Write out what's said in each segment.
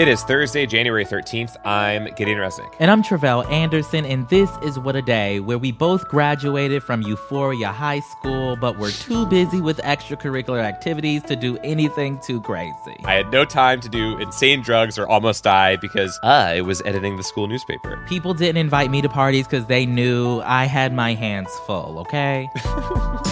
It is Thursday, January 13th. I'm Gideon Resnick. And I'm Tre'vell Anderson, and this is What a Day, where we both graduated from Euphoria High School, but we're too busy with extracurricular activities to do anything too crazy. I had no time to do insane drugs or almost die because I was editing the school newspaper. People didn't invite me to parties because they knew I had my hands full, okay?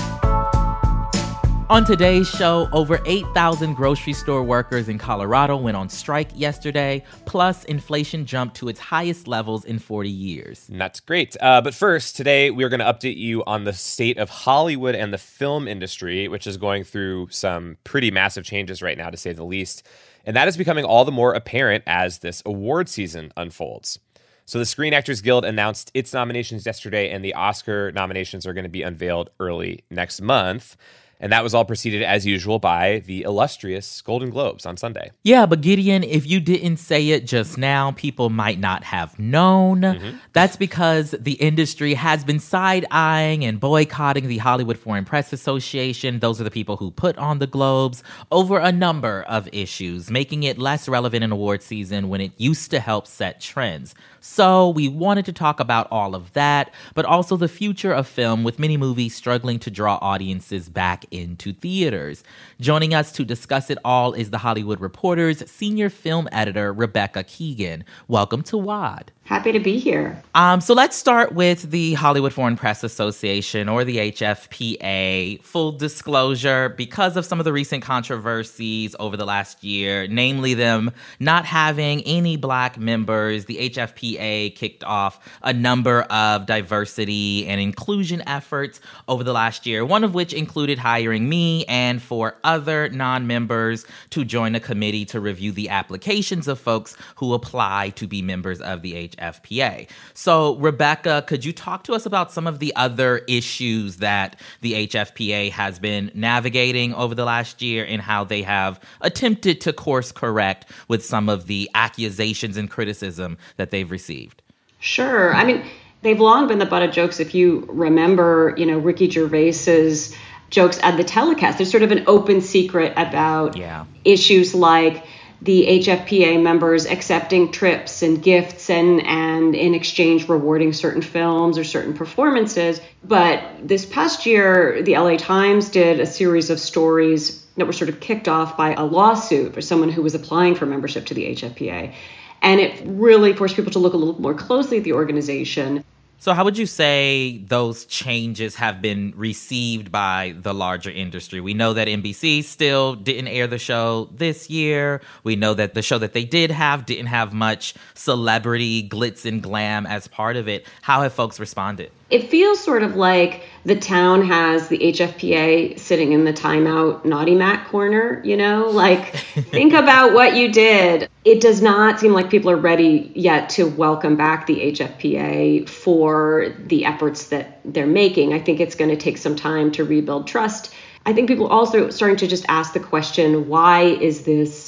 On today's show, over 8,000 grocery store workers in Colorado went on strike yesterday, plus, inflation jumped to its highest levels in 40 years. That's great. Uh, but first, today we are going to update you on the state of Hollywood and the film industry, which is going through some pretty massive changes right now, to say the least. And that is becoming all the more apparent as this award season unfolds. So, the Screen Actors Guild announced its nominations yesterday, and the Oscar nominations are going to be unveiled early next month. And that was all preceded, as usual, by the illustrious Golden Globes on Sunday. Yeah, but Gideon, if you didn't say it just now, people might not have known. Mm-hmm. That's because the industry has been side eyeing and boycotting the Hollywood Foreign Press Association. Those are the people who put on the Globes over a number of issues, making it less relevant in award season when it used to help set trends. So we wanted to talk about all of that, but also the future of film with many movies struggling to draw audiences back into theaters. Joining us to discuss it all is the Hollywood Reporter's senior film editor, Rebecca Keegan. Welcome to WAD. Happy to be here. Um, so let's start with the Hollywood Foreign Press Association or the HFPA. Full disclosure, because of some of the recent controversies over the last year, namely them not having any black members, the HFPA kicked off a number of diversity and inclusion efforts over the last year, one of which included hiring me and four other non members to join a committee to review the applications of folks who apply to be members of the HFPA. HFPA. So, Rebecca, could you talk to us about some of the other issues that the HFPA has been navigating over the last year and how they have attempted to course correct with some of the accusations and criticism that they've received? Sure. I mean, they've long been the butt of jokes. If you remember, you know, Ricky Gervais's jokes at the telecast, there's sort of an open secret about yeah. issues like the HFPA members accepting trips and gifts and and in exchange rewarding certain films or certain performances. But this past year, the LA Times did a series of stories that were sort of kicked off by a lawsuit for someone who was applying for membership to the HFPA. And it really forced people to look a little more closely at the organization. So, how would you say those changes have been received by the larger industry? We know that NBC still didn't air the show this year. We know that the show that they did have didn't have much celebrity glitz and glam as part of it. How have folks responded? It feels sort of like the town has the HFPA sitting in the timeout naughty Mac corner, you know? Like, think about what you did. It does not seem like people are ready yet to welcome back the HFPA for the efforts that they're making. I think it's going to take some time to rebuild trust. I think people also starting to just ask the question why is this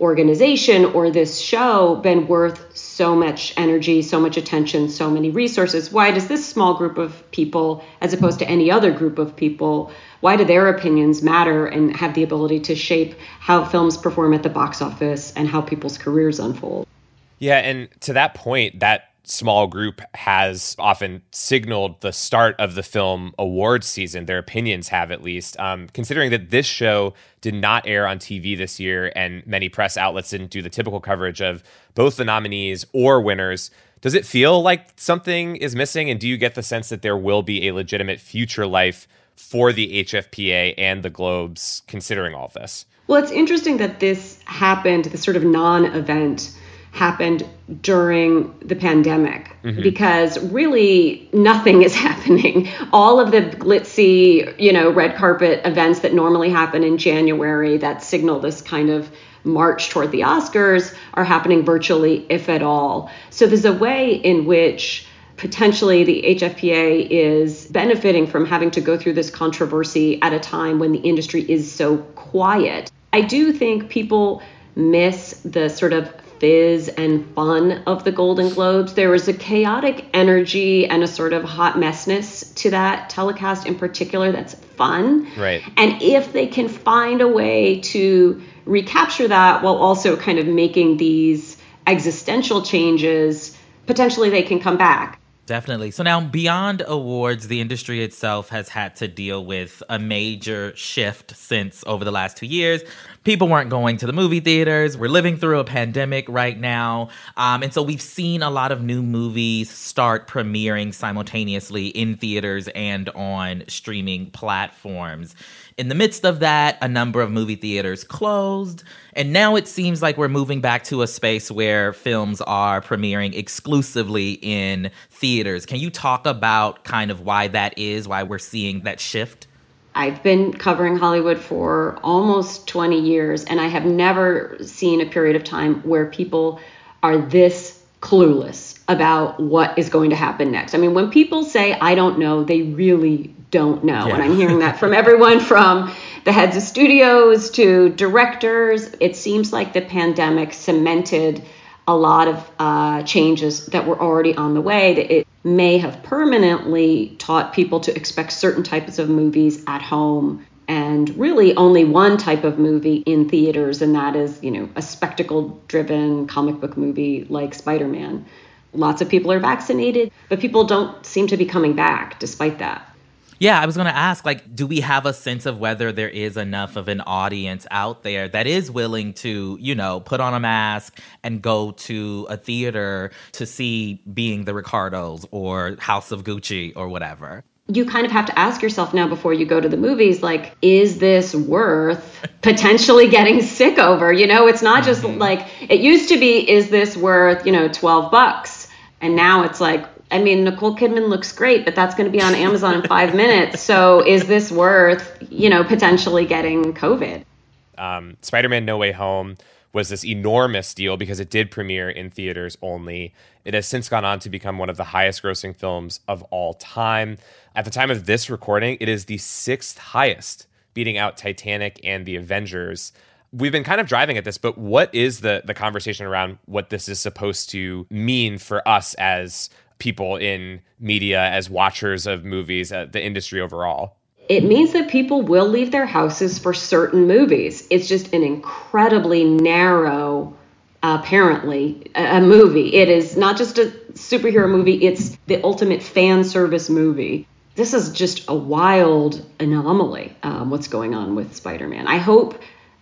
organization or this show been worth so much energy, so much attention, so many resources? Why does this small group of people, as opposed to any other group of people, why do their opinions matter and have the ability to shape how films perform at the box office and how people's careers unfold? Yeah, and to that point, that small group has often signaled the start of the film awards season. Their opinions have, at least. Um, considering that this show did not air on TV this year and many press outlets didn't do the typical coverage of both the nominees or winners, does it feel like something is missing? And do you get the sense that there will be a legitimate future life for the HFPA and the Globes considering all this? Well, it's interesting that this happened, this sort of non event happened during the pandemic mm-hmm. because really nothing is happening. All of the glitzy, you know, red carpet events that normally happen in January that signal this kind of march toward the Oscars are happening virtually, if at all. So there's a way in which potentially the HFPA is benefiting from having to go through this controversy at a time when the industry is so quiet. I do think people miss the sort of fizz and fun of the Golden Globes. There was a chaotic energy and a sort of hot messness to that telecast in particular that's fun. Right. And if they can find a way to recapture that while also kind of making these existential changes, potentially they can come back. Definitely. So now, beyond awards, the industry itself has had to deal with a major shift since over the last two years. People weren't going to the movie theaters. We're living through a pandemic right now. Um, and so we've seen a lot of new movies start premiering simultaneously in theaters and on streaming platforms in the midst of that, a number of movie theaters closed. And now it seems like we're moving back to a space where films are premiering exclusively in theaters. Can you talk about kind of why that is, why we're seeing that shift? I've been covering Hollywood for almost 20 years, and I have never seen a period of time where people are this clueless about what is going to happen next. I mean, when people say, I don't know, they really don't know. Yeah. And I'm hearing that from everyone from the heads of studios to directors. It seems like the pandemic cemented a lot of uh, changes that were already on the way. It may have permanently taught people to expect certain types of movies at home and really only one type of movie in theaters, and that is, you know, a spectacle driven comic book movie like Spider Man. Lots of people are vaccinated, but people don't seem to be coming back despite that. Yeah, I was going to ask like do we have a sense of whether there is enough of an audience out there that is willing to, you know, put on a mask and go to a theater to see Being the Ricardos or House of Gucci or whatever? you kind of have to ask yourself now before you go to the movies like is this worth potentially getting sick over you know it's not just mm-hmm. like it used to be is this worth you know 12 bucks and now it's like I mean, Nicole Kidman looks great, but that's going to be on Amazon in five minutes. So is this worth, you know, potentially getting COVID? Um, Spider Man No Way Home was this enormous deal because it did premiere in theaters only. It has since gone on to become one of the highest grossing films of all time. At the time of this recording, it is the sixth highest, beating out Titanic and The Avengers we've been kind of driving at this, but what is the the conversation around what this is supposed to mean for us as people in media, as watchers of movies, uh, the industry overall? It means that people will leave their houses for certain movies. It's just an incredibly narrow, apparently, a, movie. It is not just a superhero movie, it's the ultimate fan service movie. This is just a wild anomaly, um, what's going on with Spider Man. I hope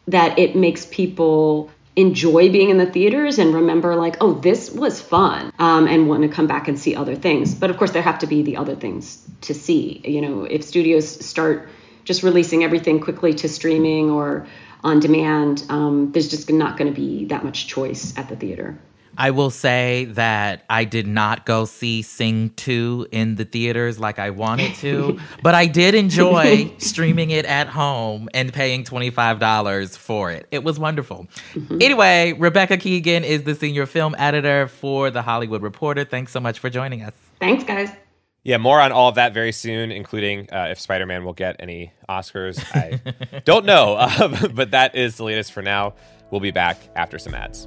that it makes people enjoy being in the theaters and remember like oh this was fun um, and want to come back and see other things. But of course there have to be the other things to see. You know if studios start just releasing everything quickly to streaming or on demand um, there's just not going to be that much choice at the theater I will say that I did not go see Sing 2 in the theaters like I wanted to, but I did enjoy streaming it at home and paying $25 for it. It was wonderful. Mm-hmm. Anyway, Rebecca Keegan is the senior film editor for The Hollywood Reporter. Thanks so much for joining us. Thanks, guys. Yeah, more on all of that very soon, including uh, if Spider Man will get any Oscars. I don't know, um, but that is the latest for now. We'll be back after some ads.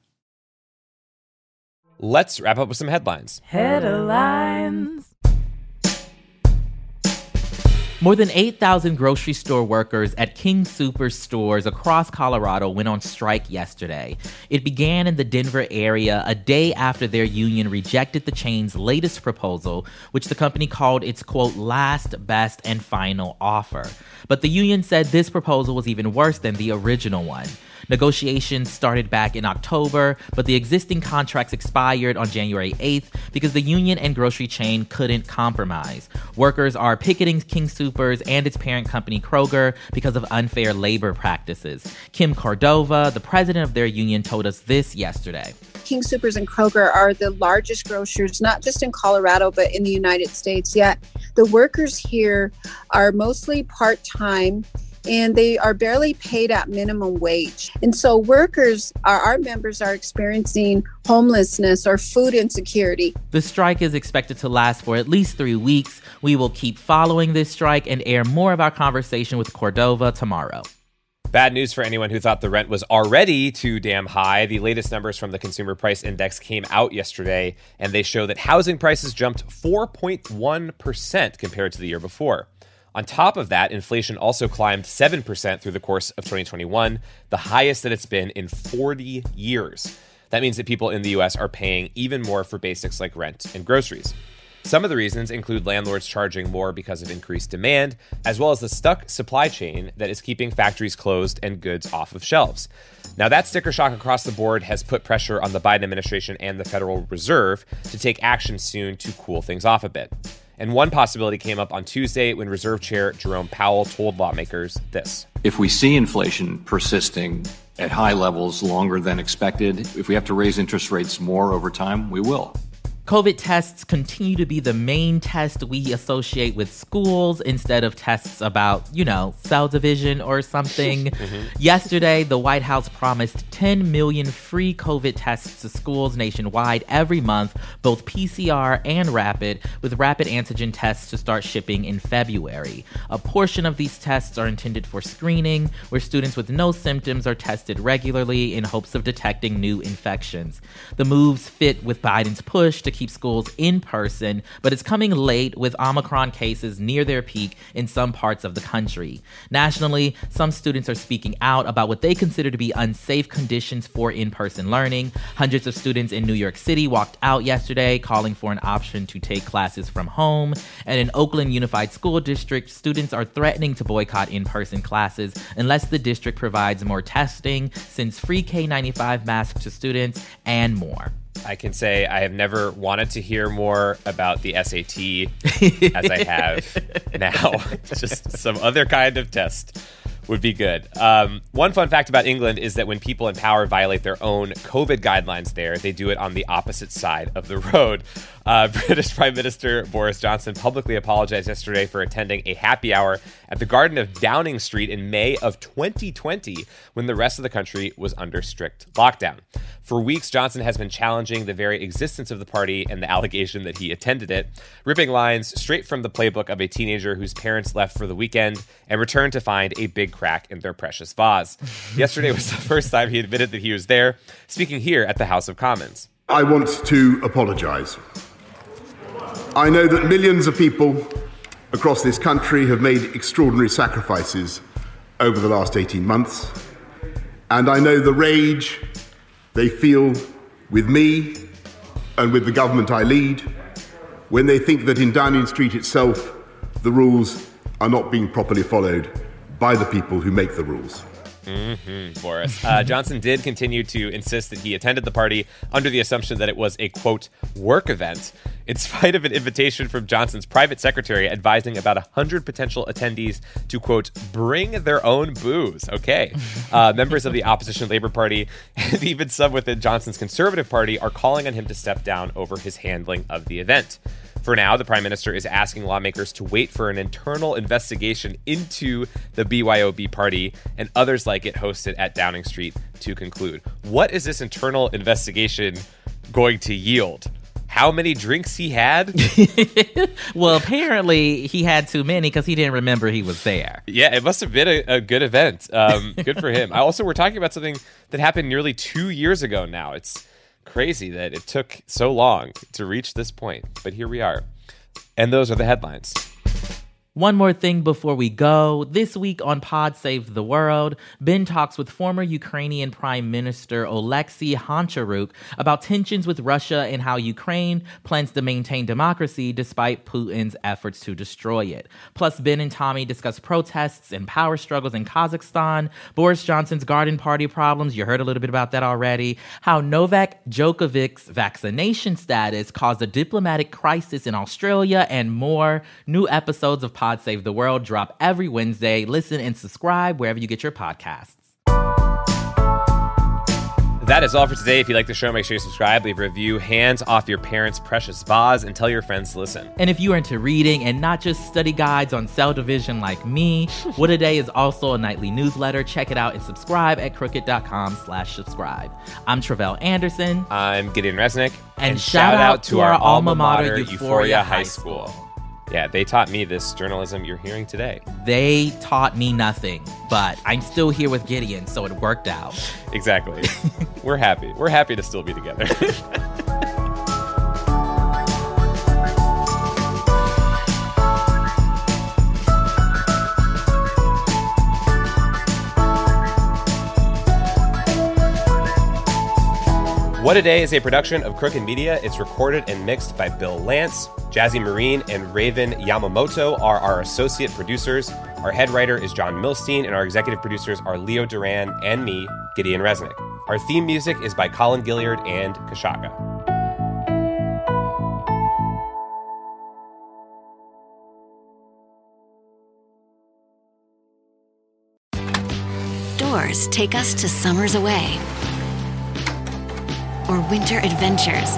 Let's wrap up with some headlines. Headlines. More than 8,000 grocery store workers at King Soopers stores across Colorado went on strike yesterday. It began in the Denver area a day after their union rejected the chain's latest proposal, which the company called its quote, last, best, and final offer. But the union said this proposal was even worse than the original one. Negotiations started back in October, but the existing contracts expired on January 8th because the union and grocery chain couldn't compromise. Workers are picketing King Soopers and its parent company Kroger because of unfair labor practices. Kim Cordova, the president of their union, told us this yesterday. King Soopers and Kroger are the largest grocers, not just in Colorado, but in the United States. Yet the workers here are mostly part time and they are barely paid at minimum wage. And so workers, our, our members are experiencing homelessness or food insecurity. The strike is expected to last for at least three weeks. We will keep following this strike and air more of our conversation with Cordova tomorrow. Bad news for anyone who thought the rent was already too damn high. The latest numbers from the Consumer Price Index came out yesterday, and they show that housing prices jumped 4.1% compared to the year before. On top of that, inflation also climbed 7% through the course of 2021, the highest that it's been in 40 years. That means that people in the US are paying even more for basics like rent and groceries. Some of the reasons include landlords charging more because of increased demand, as well as the stuck supply chain that is keeping factories closed and goods off of shelves. Now, that sticker shock across the board has put pressure on the Biden administration and the Federal Reserve to take action soon to cool things off a bit. And one possibility came up on Tuesday when Reserve Chair Jerome Powell told lawmakers this If we see inflation persisting at high levels longer than expected, if we have to raise interest rates more over time, we will. COVID tests continue to be the main test we associate with schools instead of tests about, you know, cell division or something. mm-hmm. Yesterday, the White House promised 10 million free COVID tests to schools nationwide every month, both PCR and rapid, with rapid antigen tests to start shipping in February. A portion of these tests are intended for screening, where students with no symptoms are tested regularly in hopes of detecting new infections. The moves fit with Biden's push to keep schools in person, but it's coming late with Omicron cases near their peak in some parts of the country. Nationally, some students are speaking out about what they consider to be unsafe conditions for in person learning. Hundreds of students in New York City walked out yesterday calling for an option to take classes from home. And in Oakland Unified School District, students are threatening to boycott in person classes unless the district provides more testing, sends free KN95 masks to students, and more. I can say I have never wanted to hear more about the SAT as I have now. Just some other kind of test would be good. Um, one fun fact about England is that when people in power violate their own COVID guidelines there, they do it on the opposite side of the road. Uh, British Prime Minister Boris Johnson publicly apologized yesterday for attending a happy hour at the Garden of Downing Street in May of 2020 when the rest of the country was under strict lockdown. For weeks, Johnson has been challenging the very existence of the party and the allegation that he attended it, ripping lines straight from the playbook of a teenager whose parents left for the weekend and returned to find a big crack in their precious vase. yesterday was the first time he admitted that he was there, speaking here at the House of Commons. I want to apologize. I know that millions of people across this country have made extraordinary sacrifices over the last 18 months, and I know the rage they feel with me and with the government I lead when they think that in Downing Street itself the rules are not being properly followed by the people who make the rules. Mm-hmm, Boris. Uh, Johnson did continue to insist that he attended the party under the assumption that it was a quote work event, in spite of an invitation from Johnson's private secretary advising about 100 potential attendees to quote bring their own booze. Okay. Uh, members of the opposition Labor Party and even some within Johnson's Conservative Party are calling on him to step down over his handling of the event. For now, the prime minister is asking lawmakers to wait for an internal investigation into the BYOB party and others like it hosted at Downing Street to conclude. What is this internal investigation going to yield? How many drinks he had? well, apparently he had too many because he didn't remember he was there. Yeah, it must have been a, a good event. Um, good for him. I also, we're talking about something that happened nearly two years ago now. It's crazy that it took so long to reach this point, but here we are. And those are the headlines. One more thing before we go. This week on Pod Save the World, Ben talks with former Ukrainian Prime Minister Oleksiy Honcharuk about tensions with Russia and how Ukraine plans to maintain democracy despite Putin's efforts to destroy it. Plus, Ben and Tommy discuss protests and power struggles in Kazakhstan, Boris Johnson's garden party problems, you heard a little bit about that already, how Novak Djokovic's vaccination status caused a diplomatic crisis in Australia, and more. New episodes of Pod Save the World drop every Wednesday. Listen and subscribe wherever you get your podcasts. That is all for today. If you like the show, make sure you subscribe, leave a review, hands off your parents' precious vase, and tell your friends to listen. And if you are into reading and not just study guides on cell division like me, What a Day is also a nightly newsletter. Check it out and subscribe at crooked.com slash subscribe. I'm Tre'vell Anderson. I'm Gideon Resnick. And, and shout, shout, out to our, our alma mater, Euphoria, Euphoria High School. School. Yeah, they taught me this journalism you're hearing today. They taught me nothing, but I'm still here with Gideon, so it worked out. Exactly. We're happy. We're happy to still be together. What a Day is a production of Crooked Media. It's recorded and mixed by Bill Lance. Jazzy Marine and Raven Yamamoto are our associate producers. Our head writer is John Milstein, and our executive producers are Leo Duran and me, Gideon Resnick. Our theme music is by Colin Gilliard and Kashaka. Doors take us to summers away or winter adventures